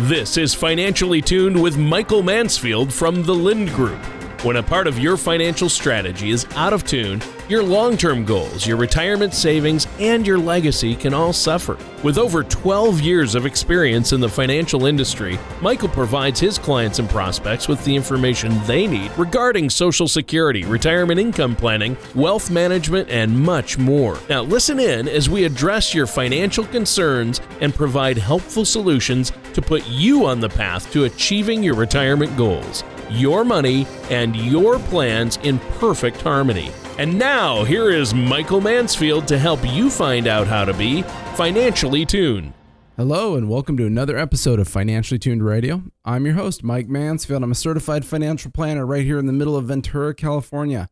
This is Financially Tuned with Michael Mansfield from the Lind Group. When a part of your financial strategy is out of tune, your long term goals, your retirement savings, and your legacy can all suffer. With over 12 years of experience in the financial industry, Michael provides his clients and prospects with the information they need regarding Social Security, retirement income planning, wealth management, and much more. Now, listen in as we address your financial concerns and provide helpful solutions to put you on the path to achieving your retirement goals your money, and your plans in perfect harmony. And now, here is Michael Mansfield to help you find out how to be financially tuned. Hello, and welcome to another episode of Financially Tuned Radio. I'm your host, Mike Mansfield. I'm a certified financial planner right here in the middle of Ventura, California.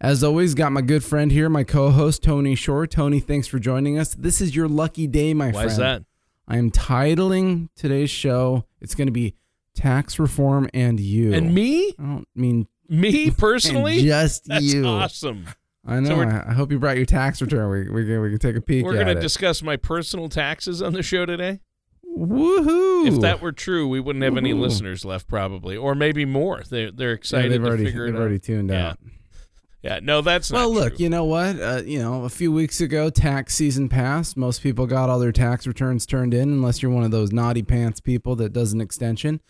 As always, got my good friend here, my co host, Tony Shore. Tony, thanks for joining us. This is your lucky day, my Why friend. Why is that? I am titling today's show, it's going to be tax reform and you and me. I don't mean me personally. just That's you. Awesome. I know. So I hope you brought your tax return. We we can, we can take a peek. We're going to discuss my personal taxes on the show today. Woohoo! If that were true, we wouldn't have Woohoo. any listeners left, probably, or maybe more. They're they're excited yeah, they've to already, figure they've already out. tuned yeah. out. Yeah, no, that's well. look, true. you know what? Uh, you know, a few weeks ago, tax season passed. Most people got all their tax returns turned in, unless you're one of those naughty pants people that does an extension.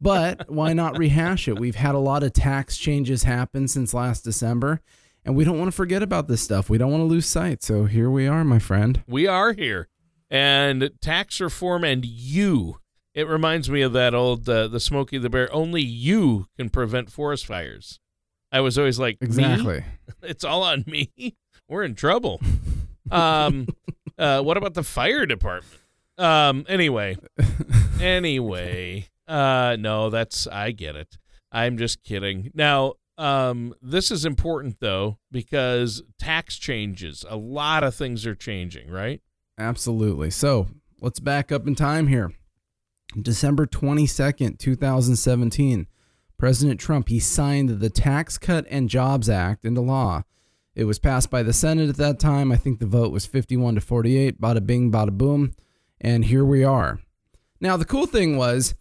But why not rehash it? We've had a lot of tax changes happen since last December, and we don't want to forget about this stuff. We don't want to lose sight. So here we are, my friend. We are here, and tax reform and you. It reminds me of that old uh, the Smokey the Bear. Only you can prevent forest fires. I was always like, exactly. it's all on me. We're in trouble. um, uh, what about the fire department? Um, anyway, anyway, uh, no, that's I get it. I'm just kidding. Now, um, this is important though because tax changes. A lot of things are changing, right? Absolutely. So let's back up in time here. December 22nd, 2017. President Trump, he signed the Tax Cut and Jobs Act into law. It was passed by the Senate at that time. I think the vote was 51 to 48. Bada bing, bada boom. And here we are. Now, the cool thing was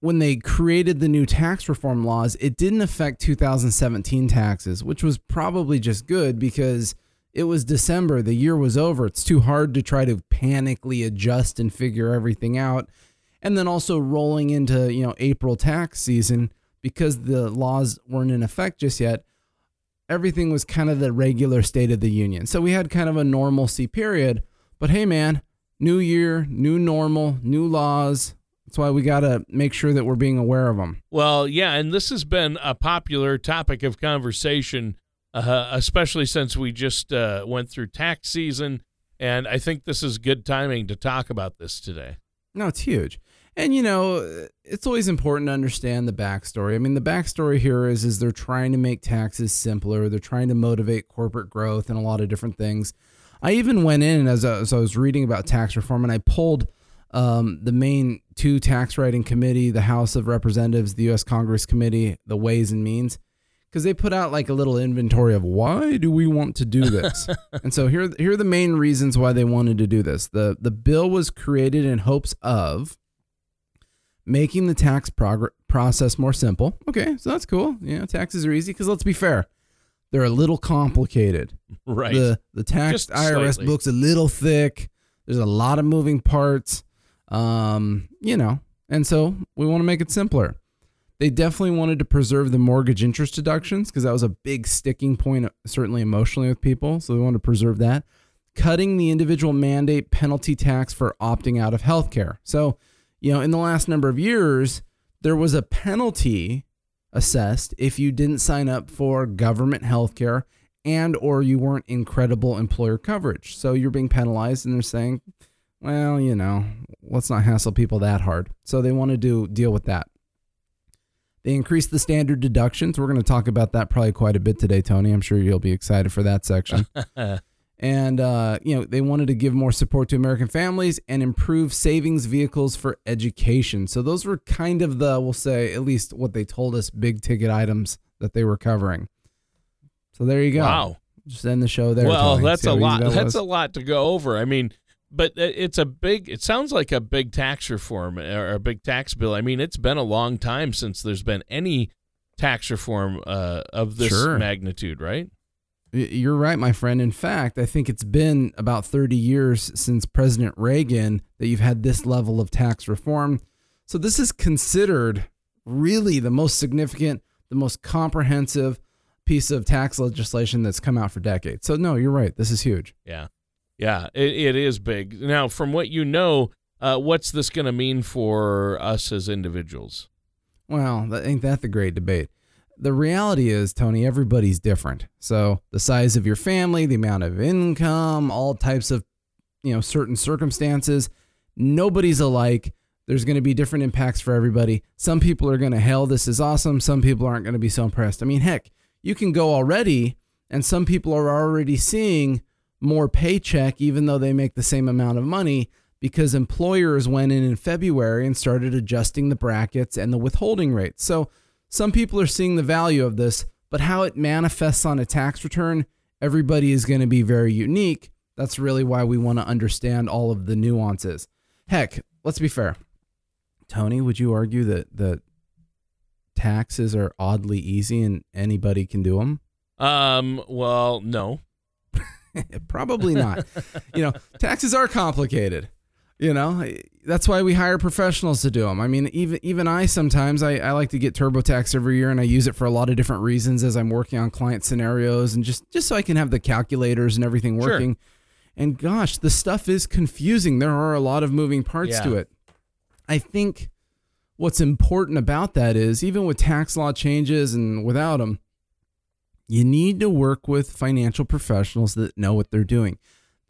when they created the new tax reform laws, it didn't affect 2017 taxes, which was probably just good because it was December. The year was over. It's too hard to try to panically adjust and figure everything out. And then also rolling into, you know, April tax season because the laws weren't in effect just yet, everything was kind of the regular state of the union. So we had kind of a normalcy period. But hey, man, new year, new normal, new laws. That's why we got to make sure that we're being aware of them. Well, yeah, and this has been a popular topic of conversation, uh, especially since we just uh, went through tax season. And I think this is good timing to talk about this today. No, it's huge. And you know, it's always important to understand the backstory. I mean, the backstory here is is they're trying to make taxes simpler. They're trying to motivate corporate growth and a lot of different things. I even went in as, I, as I was reading about tax reform, and I pulled um, the main two tax writing committee, the House of Representatives, the U.S. Congress Committee, the Ways and Means, because they put out like a little inventory of why do we want to do this. and so here, here are the main reasons why they wanted to do this. the The bill was created in hopes of making the tax prog- process more simple. Okay, so that's cool. You know, taxes are easy because let's be fair, they're a little complicated. Right. The the tax Just IRS slightly. book's a little thick. There's a lot of moving parts. Um, you know, and so we want to make it simpler. They definitely wanted to preserve the mortgage interest deductions because that was a big sticking point, certainly emotionally with people. So they wanted to preserve that. Cutting the individual mandate penalty tax for opting out of healthcare. So you know, in the last number of years, there was a penalty assessed if you didn't sign up for government health care and or you weren't in credible employer coverage. So you're being penalized and they're saying, well, you know, let's not hassle people that hard. So they want to do deal with that. They increased the standard deductions. We're going to talk about that probably quite a bit today, Tony. I'm sure you'll be excited for that section and uh, you know they wanted to give more support to American families and improve savings vehicles for education. So those were kind of the we'll say at least what they told us big ticket items that they were covering. So there you go. Wow. Just end the show there. Well, Tony. that's a lot. that That's a lot to go over. I mean, but it's a big. It sounds like a big tax reform or a big tax bill. I mean, it's been a long time since there's been any tax reform uh, of this Sure. magnitude, right? You're right, my friend. In fact, I think it's been about 30 years since President Reagan that you've had this level of tax reform. So this is considered really the most significant, the most comprehensive piece of tax legislation that's come out for decades. So no, you're right. This is huge. Yeah, yeah, it, it is big. Now, from what you know, uh, what's this going to mean for us as individuals? Well, that, ain't that the great debate? The reality is, Tony, everybody's different. So the size of your family, the amount of income, all types of, you know, certain circumstances, nobody's alike. There's going to be different impacts for everybody. Some people are going to hell, this is awesome. Some people aren't going to be so impressed. I mean, heck, you can go already, and some people are already seeing more paycheck, even though they make the same amount of money, because employers went in in February and started adjusting the brackets and the withholding rates. So some people are seeing the value of this, but how it manifests on a tax return, everybody is going to be very unique. That's really why we want to understand all of the nuances. Heck, let's be fair. Tony, would you argue that that taxes are oddly easy and anybody can do them? Um, well, no. Probably not. you know, taxes are complicated. You know, that's why we hire professionals to do them. I mean, even even I sometimes I, I like to get TurboTax every year, and I use it for a lot of different reasons as I'm working on client scenarios, and just just so I can have the calculators and everything Sure. working. And gosh, the stuff is confusing. There are a lot of moving parts Yeah. to it. I think what's important about that is even with tax law changes and without them, you need to work with financial professionals that know what they're doing,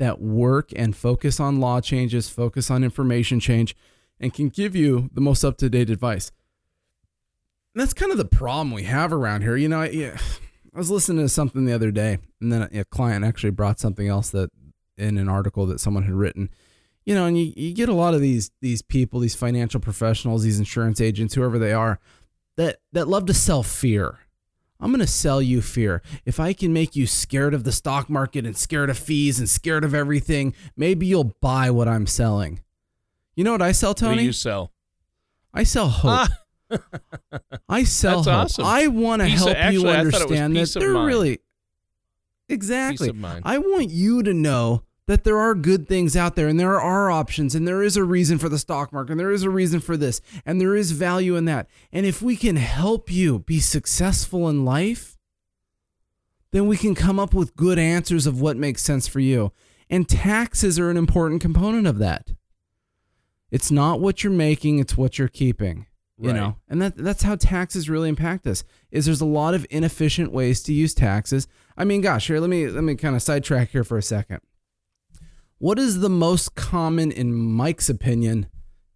that work and focus on law changes, focus on information change, and can give you the most up to date advice. And that's kind of the problem we have around here. You know, I, I was listening to something the other day, and then a client actually brought something else that in an article that someone had written. You know, and you, you get a lot of these these people, these financial professionals, these insurance agents, whoever they are, that that love to sell fear. I'm going to sell you fear. If I can make you scared of the stock market and scared of fees and scared of everything, maybe you'll buy what I'm selling. You know what I sell, Tony? What you sell? I sell hope. Ah, I sell That's hope. awesome. I want to Peace of- help actually, you I it was understand that of they're really exactly. I want you to know that there are good things out there and there are options and there is a reason for the stock market and there is a reason for this and there is value in that. And if we can help you be successful in life, then we can come up with good answers of what makes sense for you. And taxes are an important component of that. It's not what you're making, it's what you're keeping. You Right. know, and that that's how taxes really impact us. Is there's a lot of inefficient ways to use taxes. I mean, gosh, here let me let me kind of sidetrack here for a second. What is the most common, in Mike's opinion,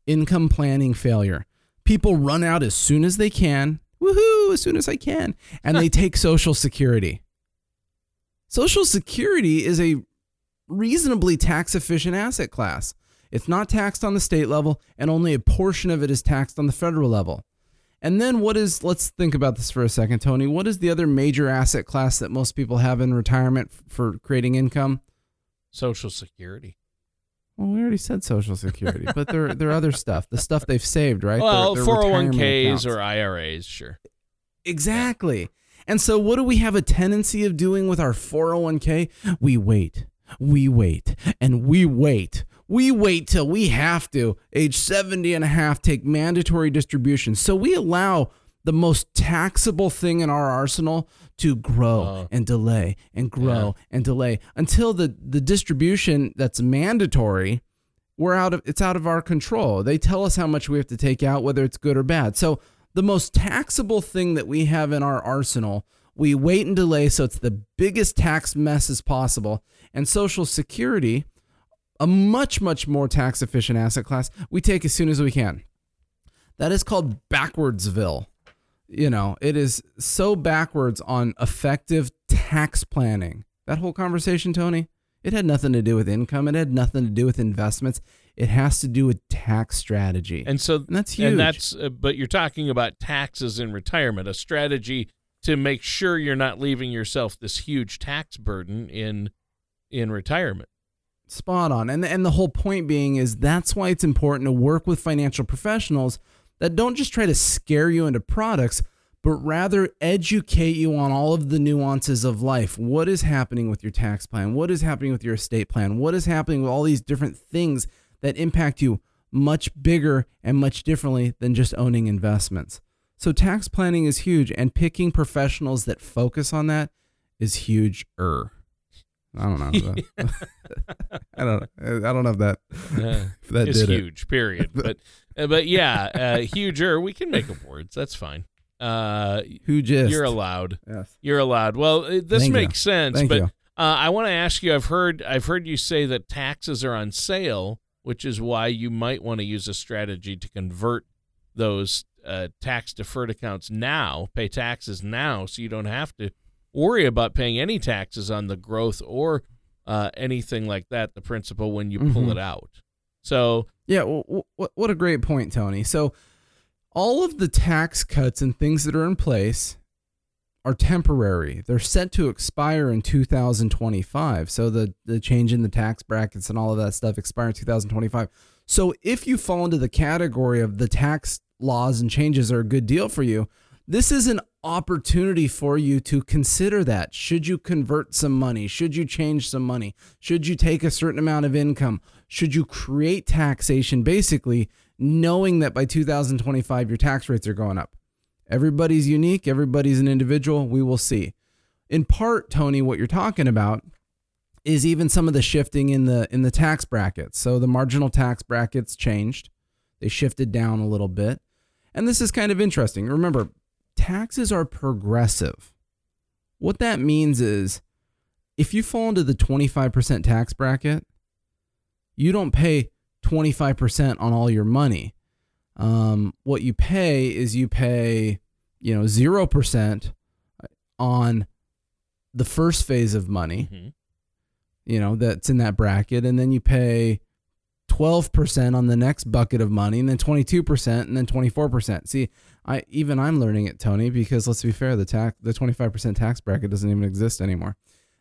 income planning failure? People run out as soon as they can. Woohoo! As soon as I can, and they take Social Security. Social Security is a reasonably tax efficient asset class. It's not taxed on the state level, and only a portion of it is taxed on the federal level. And then what is, let's think about this for a second, Tony. What is the other major asset class that most people have in retirement for creating income? Social Security. Well, we already said Social Security, but there, there are other stuff, the stuff they've saved, right? Well, Their- their retirement 401ks or IRAs, sure. Exactly. And so, what do we have a tendency of doing with our 401k? We wait, we wait, and we wait. We wait till we have to, age 70 and a half, take mandatory distributions. So, we allow the most taxable thing in our arsenal to grow Oh. and delay and grow and delay until the, the distribution that's mandatory we're out of it's out of our control. They tell us how much we have to take out, whether it's good or bad. So the most taxable thing that we have in our arsenal, we wait and delay so it's the biggest tax mess as possible. And Social Security, a much, much more tax efficient asset class, we take as soon as we can. That is called backwardsville. You know, it is so backwards on effective tax planning. That whole conversation, Tony, it had nothing to do with income. It had nothing to do with investments. It has to do with tax strategy. And so And that's huge. And that's uh, but you're talking about taxes in retirement, a strategy to make sure you're not leaving yourself this huge tax burden in in retirement. Spot on. And and the whole point being is that's why it's important to work with financial professionals that don't just try to scare you into products, but rather educate you on all of the nuances of life. What is happening with your tax plan? What is happening with your estate plan? What is happening with all these different things that impact you much bigger and much differently than just owning investments? So tax planning is huge and picking professionals that focus on that is huge er. I don't know. I don't. I don't know if that. Uh, if that it's did it. huge. Period. But but yeah, uh, huger. We can make up words. That's fine. Uh, Who just? you're allowed. Yes. You're allowed. Well, uh, this Thank you. makes sense. Thank but you. Uh, I want to ask you. I've heard. I've heard you say that taxes are on sale, which is why you might want to use a strategy to convert those uh, tax deferred accounts now, pay taxes now, so you don't have to worry about paying any taxes on the growth or uh, anything like that, the principal when you pull Mhm. it out. So Yeah. Well, what what a great point, Tony. So, all of the tax cuts and things that are in place are temporary. They're set to expire in 2025. So the the change in the tax brackets and all of that stuff expire in 2025. So if you fall into the category of the tax laws and changes are a good deal for you, this is an opportunity for you to consider that. Should you convert some money? Should you change some money? Should you take a certain amount of income? Should you create taxation basically knowing that by 2025 your tax rates are going up? Everybody's unique, everybody's an individual. We will see. In part, Tony, what you're talking about is even some of the shifting in the in the tax brackets. So the marginal tax brackets changed. They shifted down a little bit. And this is kind of interesting. Remember, taxes are progressive. What that means is if you fall into the 25% tax bracket, you don't pay 25% on all your money. Um, what you pay is you pay, you know, 0% on the first phase of money, mhm. you know, that's in that bracket. And then you pay 12% on the next bucket of money and then 22% and then 24%. See, I even I'm learning it, Tony, because let's be fair, the tax the 25% tax bracket doesn't even exist anymore.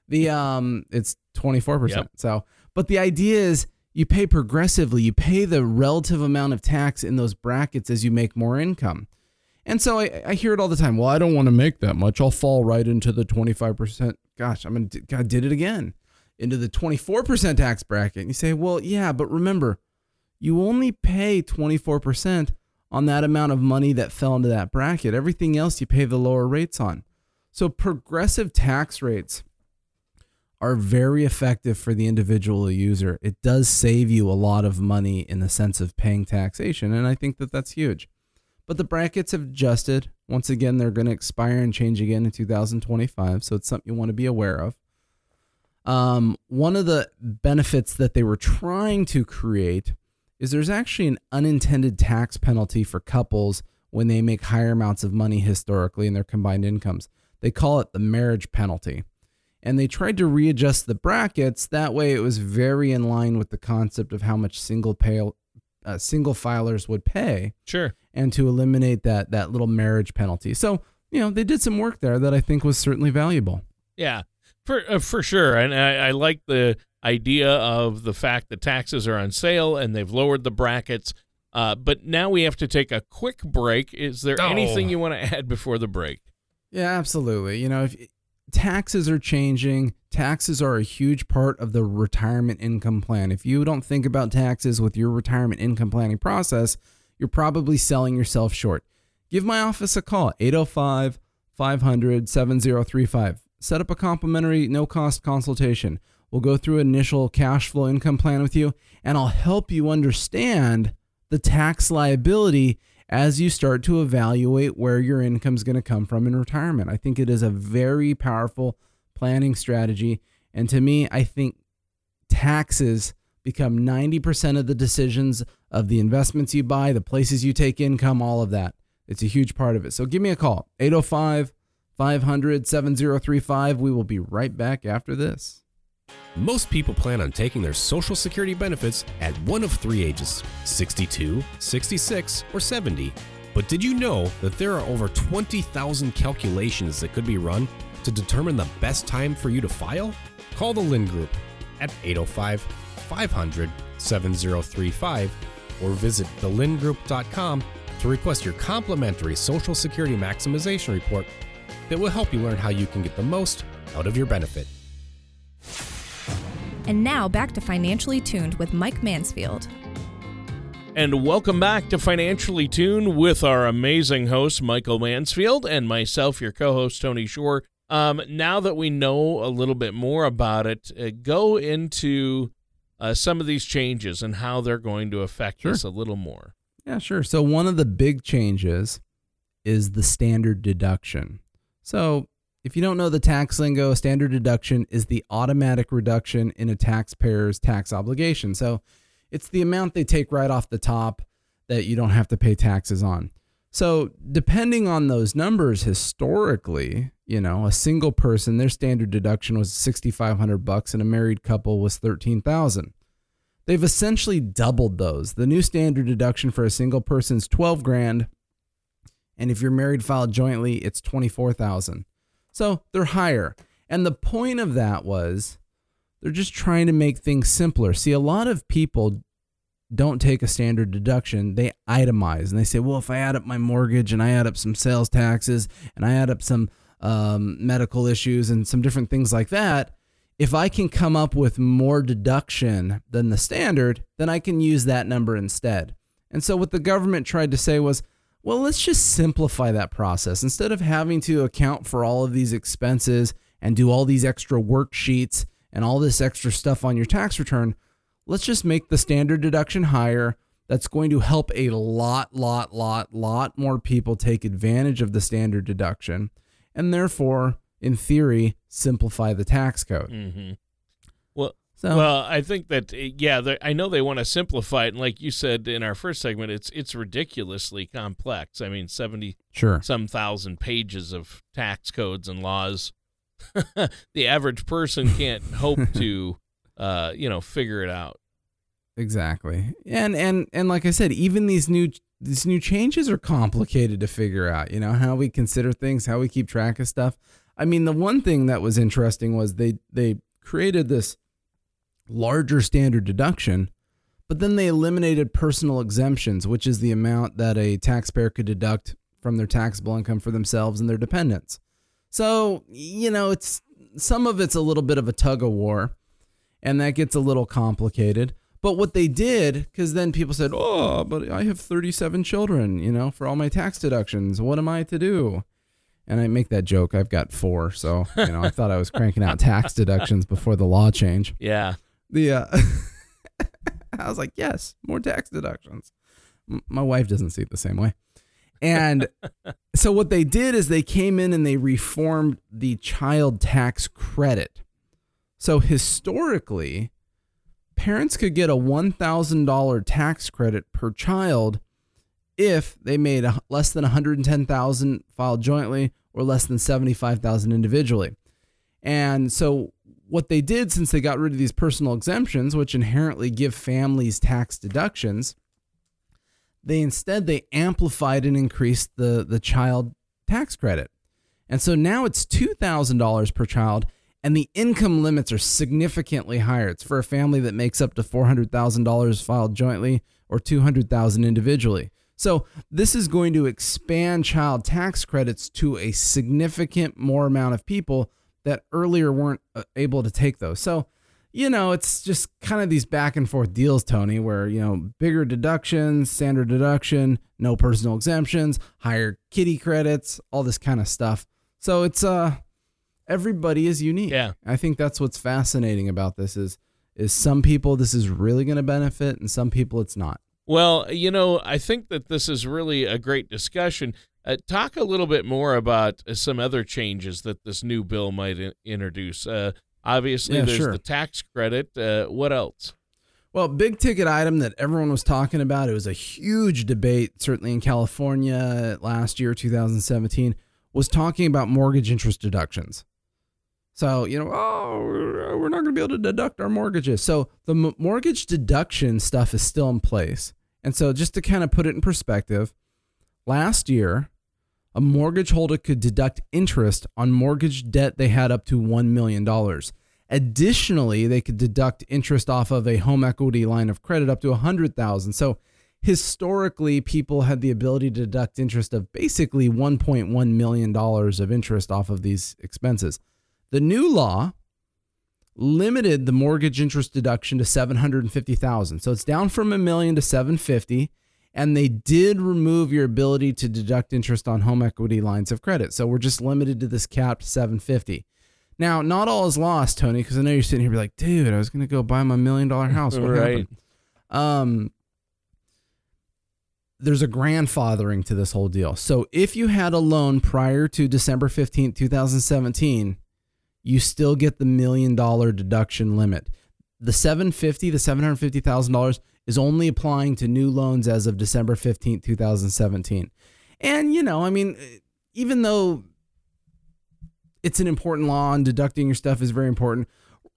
The um it's 24%. Yep. So, but the idea is you pay progressively. You pay the relative amount of tax in those brackets as you make more income. And so I, I hear it all the time. Well, I don't want to make that much. I'll fall right into the 25%. Gosh, I'm going to, God did it again. Into the 24% tax bracket. And you say, well, yeah, but remember, you only pay 24% on that amount of money that fell into that bracket. Everything else you pay the lower rates on. So progressive tax rates are very effective for the individual user. It does save you a lot of money in the sense of paying taxation. And I think that that's huge. But the brackets have adjusted. Once again, they're going to expire and change again in 2025. So it's something you want to be aware of. Um, one of the benefits that they were trying to create is there's actually an unintended tax penalty for couples when they make higher amounts of money historically in their combined incomes. They call it the marriage penalty. And they tried to readjust the brackets. That way, it was very in line with the concept of how much single pay, uh, single filers would pay sure. and to eliminate that that little marriage penalty. So, you know, they did some work there that I think was certainly valuable. Yeah, for uh, for sure, and I, I like the idea of the fact that taxes are on sale and they've lowered the brackets. Uh, but now we have to take a quick break. Is there Oh. anything you want to add before the break? Yeah, absolutely. You know, if taxes are changing, taxes are a huge part of the retirement income plan. If you don't think about taxes with your retirement income planning process, you're probably selling yourself short. Give my office a call, 805 500 7035. Set up a complimentary, no cost consultation. We'll go through an initial cash flow income plan with you, and I'll help you understand the tax liability as you start to evaluate where your income is going to come from in retirement. I think it is a very powerful planning strategy. And to me, I think taxes become 90% of the decisions of the investments you buy, the places you take income, all of that. It's a huge part of it. So give me a call, 805 500 7035. We will be right back after this. Most people plan on taking their Social Security benefits at one of three ages 62, 66, or 70. But did you know that there are over 20,000 calculations that could be run to determine the best time for you to file? Call the Lind Group at 805 500 7035 or visit thelindgroup.com to request your complimentary Social Security Maximization Report that will help you learn how you can get the most out of your benefit. And now back to Financially Tuned with Mike Mansfield. And welcome back to Financially Tuned with our amazing host, Michael Mansfield, and myself, your co host, Tony Shore. Um, now that we know a little bit more about it, uh, go into uh, some of these changes and how they're going to affect Sure. us a little more. Yeah, sure. So one of the big changes is the standard deduction. So if you don't know the tax lingo, standard deduction is the automatic reduction in a taxpayer's tax obligation. So it's the amount they take right off the top that you don't have to pay taxes on. So depending on those numbers historically, you know, a single person their standard deduction was 6500 bucks and a married couple was 13,000. They've essentially doubled those. The new standard deduction for a single person is 12 grand and if you're married filed jointly it's 24,000. So they're higher. And the point of that was they're just trying to make things simpler. See, a lot of people don't take a standard deduction, they itemize and they say, well, if I add up my mortgage and I add up some sales taxes and I add up some um, medical issues and some different things like that, if I can come up with more deduction than the standard, then I can use that number instead. And so what the government tried to say was, well, let's just simplify that process. Instead of having to account for all of these expenses and do all these extra worksheets and all this extra stuff on your tax return, let's just make the standard deduction higher. That's going to help a lot, lot, lot, lot more people take advantage of the standard deduction and therefore, in theory, simplify the tax code. Mm-hmm. Well, So, well, I think that uh, yeah, I know they want to simplify it, and like you said in our first segment, it's it's ridiculously complex. I mean, seventy sure. some thousand pages of tax codes and laws. the average person can't hope to, uh, you know, figure it out. Exactly. And and and like I said, even these new these new changes are complicated to figure out, you know, how we consider things, how we keep track of stuff. I mean, the one thing that was interesting was they they created this larger standard deduction, but then they eliminated personal exemptions, which is the amount that a taxpayer could deduct from their taxable income for themselves and their dependents. So, you know, it's some of it's a little bit of a tug of war, and that gets a little complicated. But what they did, because then people said, "Oh, but I have 37 children, you know, for all my tax deductions. What am I to do?" And I make that joke. I've got four, so you know, I thought I was cranking out tax deductions before the law change. Yeah. The uh, I was like, yes, more tax deductions. M- My wife doesn't see it the same way. And so what they did is they came in and they reformed the child tax credit. So historically, parents could get a $1,000 tax credit per child if they made less than 110,000 filed jointly or less than 75,000 individually. And so what they did since they got rid of these personal exemptions which inherently give families tax deductions, they instead they amplified and increased the the child tax credit. And so now it's $2,000 per child and the income limits are significantly higher. It's for a family that makes up to $400,000 filed jointly or 200,000 individually. So this is going to expand child tax credits to a significant more amount of people that earlier weren't uh, able to take those. So, you know, it's just kind of these back and forth deals, Tony, where, you know, bigger deductions, standard deduction, no personal exemptions, higher kitty credits, all this kind of stuff. So it's uh everybody is unique. Yeah. I think that's what's fascinating about this is is some people this is really going to benefit and some people it's not. Well, you know, I think that this is really a great discussion. Uh, talk a little bit more about uh, some other changes that this new bill might in- introduce. Uh, obviously, Yeah, there's sure. the tax credit. Uh, what else? Well, big ticket item that everyone was talking about. It was a huge debate, certainly in California last year, 2017, was talking about mortgage interest deductions. So, you know, oh, we're we're not going to be able to deduct our mortgages. So, the m- mortgage deduction stuff is still in place. And so, just to kind of put it in perspective, last year, a mortgage holder could deduct interest on mortgage debt they had up to $1 million. Additionally, they could deduct interest off of a home equity line of credit up to 100,000. So historically people had the ability to deduct interest of basically 1.1 million dollars of interest off of these expenses. The new law limited the mortgage interest deduction to 750,000. So it's down from a million to 750 and they did remove your ability to deduct interest on home equity lines of credit. So we're just limited to this capped 750. Now, not all is lost, Tony, because I know you're sitting here be like, dude, I was gonna go buy my million dollar house. What Right. happened? Um, there's a grandfathering to this whole deal. So if you had a loan prior to December 15th, 2017, you still get the million dollar deduction limit. The 750 to $750,000 is only applying to new loans as of December 15th, 2017. And you know, I mean, even though it's an important law and deducting your stuff is very important,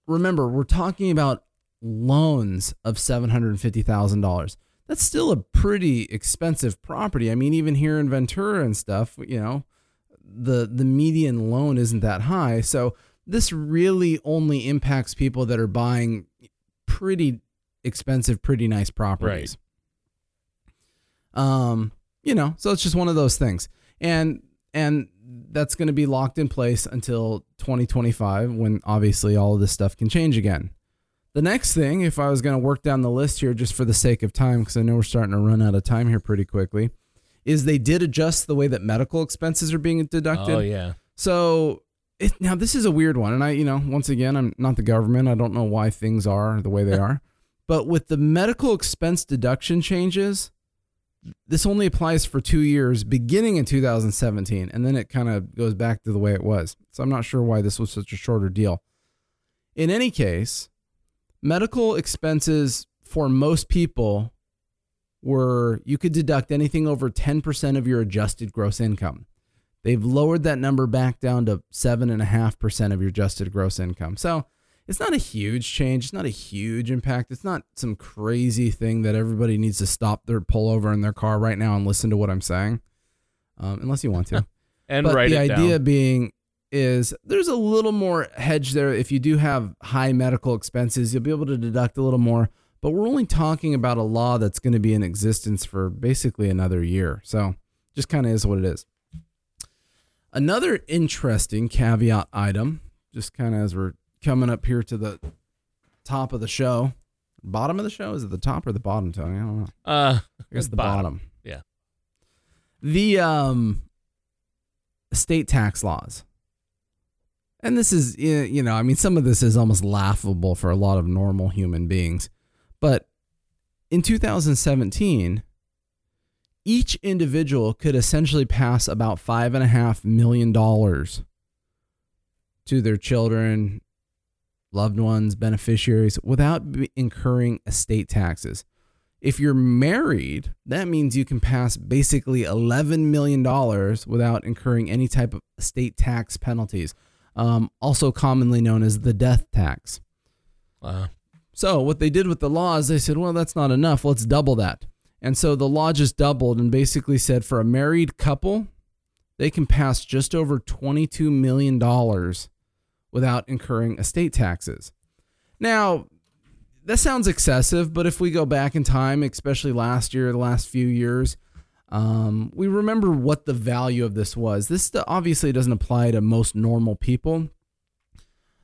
remember, we're talking about loans of $750,000 that's still a pretty expensive property. I mean, even here in Ventura and stuff, you know, the the median loan isn't that high. So this really only impacts people that are buying pretty expensive, pretty nice properties. Um, you know, so it's just one of those things. And and that's going to be locked in place until 2025 when obviously all of this stuff can change again. The next thing, if I was going to work down the list here just for the sake of time, because I know we're starting to run out of time here pretty quickly, is they did adjust the way that medical expenses are being deducted. Oh yeah. So it, now this is a weird one, and I, you know, once again, I'm not the government. I don't know why things are the way they are, but with the medical expense deduction changes, this only applies for two years, beginning in 2017, and then it kind of goes back to the way it was. So I'm not sure why this was such a shorter deal. In any case, medical expenses for most people were you could deduct anything over 10% of your adjusted gross income. They've lowered that number back down to 7.5% of your adjusted gross income. So it's not a huge change. It's not a huge impact. It's not some crazy thing that everybody needs to stop their pull over in their car right now and listen to what I'm saying, um, unless you want to. And but write the idea down. being is there's a little more hedge there. If you do have high medical expenses, you'll be able to deduct a little more. But we're only talking about a law that's going to be in existence for basically another year. So just kind of is what it is. Another interesting caveat item, just kind of as we're coming up here to the top of the show, bottom of the show is it the top or the bottom, Tony? I don't know. Uh, I guess the Bottom. bottom. Yeah. The um state tax laws. And this is you know, I mean some of this is almost laughable for a lot of normal human beings. But in 2017, each individual could essentially pass about five and a half million dollars to their children, loved ones, beneficiaries without incurring estate taxes. If you're married, that means you can pass basically $11 million without incurring any type of estate tax penalties, um, also commonly known as the death tax. wow. So, what they did with the law is they said, well, that's not enough. Let's double that. And so the law just doubled and basically said for a married couple, they can pass just over $22 million without incurring estate taxes. Now, that sounds excessive, but if we go back in time, especially last year, the last few years, um, we remember what the value of this was. This obviously doesn't apply to most normal people.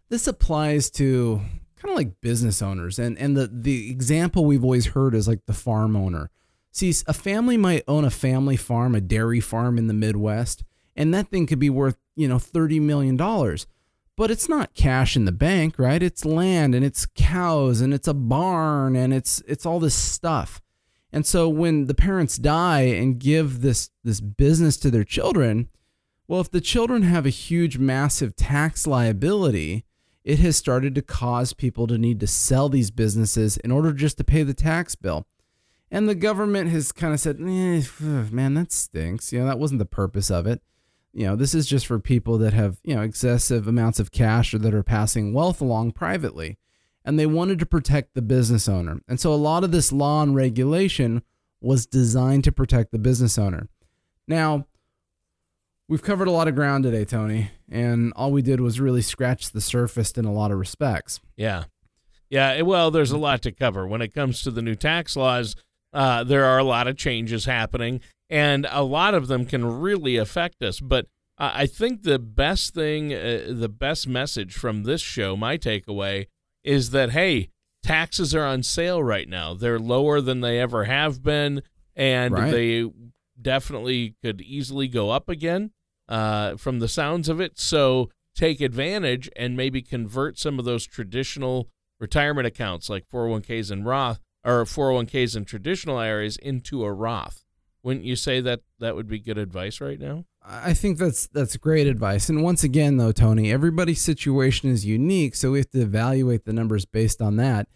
This applies to kind of like business owners, and and the the example we've always heard is like the farm owner. See, a family might own a family farm, a dairy farm in the Midwest, and that thing could be worth you know thirty million dollars but it's not cash in the bank, right? It's land and it's cows and it's a barn and it's it's all this stuff. And so when the parents die and give this this business to their children, well, if the children have a huge massive tax liability, it has started to cause people to need to sell these businesses in order just to pay the tax bill. And the government has kind of said, eh, man, that stinks. You know, that wasn't the purpose of it you know this is just for people that have you know excessive amounts of cash or that are passing wealth along privately and they wanted to protect the business owner and so a lot of this law and regulation was designed to protect the business owner now We've covered a lot of ground today, Tony, and all we did was really scratch the surface in a lot of respects. Yeah. Yeah. Well, there's a lot to cover. When it comes to the new tax laws, uh, there are a lot of changes happening, and a lot of them can really affect us. But I think the best thing, uh, the best message from this show, my takeaway, is that, hey, taxes are on sale right now. They're lower than they ever have been, and Right. they definitely could easily go up again uh, from the sounds of it. So take advantage and maybe convert some of those traditional retirement accounts like 401ks and Roth or 401ks and traditional IRAs into a Roth. Wouldn't you say that that would be good advice right now? I think that's that's great advice. And once again, though, Tony, everybody's situation is unique, so we have to evaluate the numbers based on that.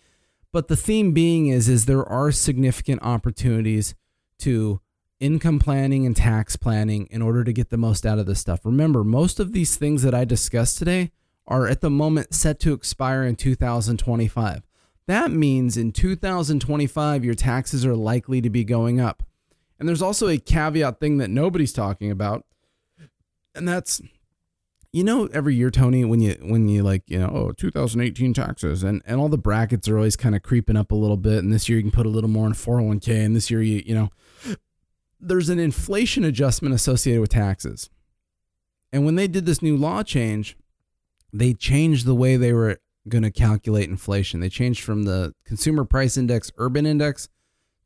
But the theme being is is there are significant opportunities to income planning and tax planning in order to get the most out of this stuff. Remember, most of these things that I discussed today are at the moment set to expire in 2025. That means in 2025 your taxes are likely to be going up. And there's also a caveat thing that nobody's talking about. And that's you know every year Tony when you when you like, you know, oh, 2018 taxes and and all the brackets are always kind of creeping up a little bit and this year you can put a little more in 401k and this year you you know there's an inflation adjustment associated with taxes. And when they did this new law change, they changed the way they were going to calculate inflation. They changed from the consumer price index urban index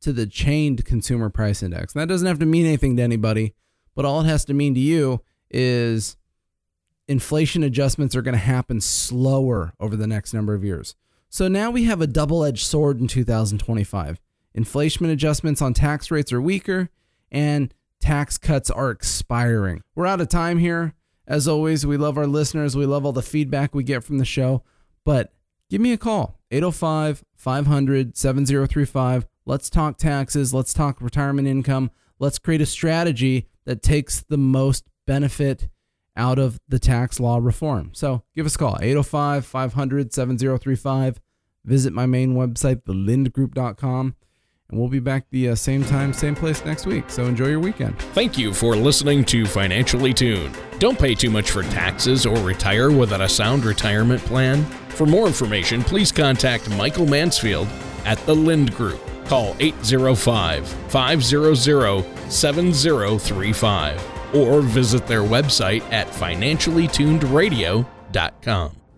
to the chained consumer price index. And that doesn't have to mean anything to anybody, but all it has to mean to you is inflation adjustments are going to happen slower over the next number of years. So now we have a double edged sword in 2025. Inflation adjustments on tax rates are weaker and tax cuts are expiring. We're out of time here. As always, we love our listeners. We love all the feedback we get from the show. But give me a call 805 500 7035. Let's talk taxes. Let's talk retirement income. Let's create a strategy that takes the most benefit out of the tax law reform. So give us a call 805 500 7035. Visit my main website, thelindgroup.com. And we'll be back the uh, same time, same place next week. So enjoy your weekend. Thank you for listening to Financially Tuned. Don't pay too much for taxes or retire without a sound retirement plan. For more information, please contact Michael Mansfield at the Lind Group. Call 805 500 7035 or visit their website at financiallytunedradio.com.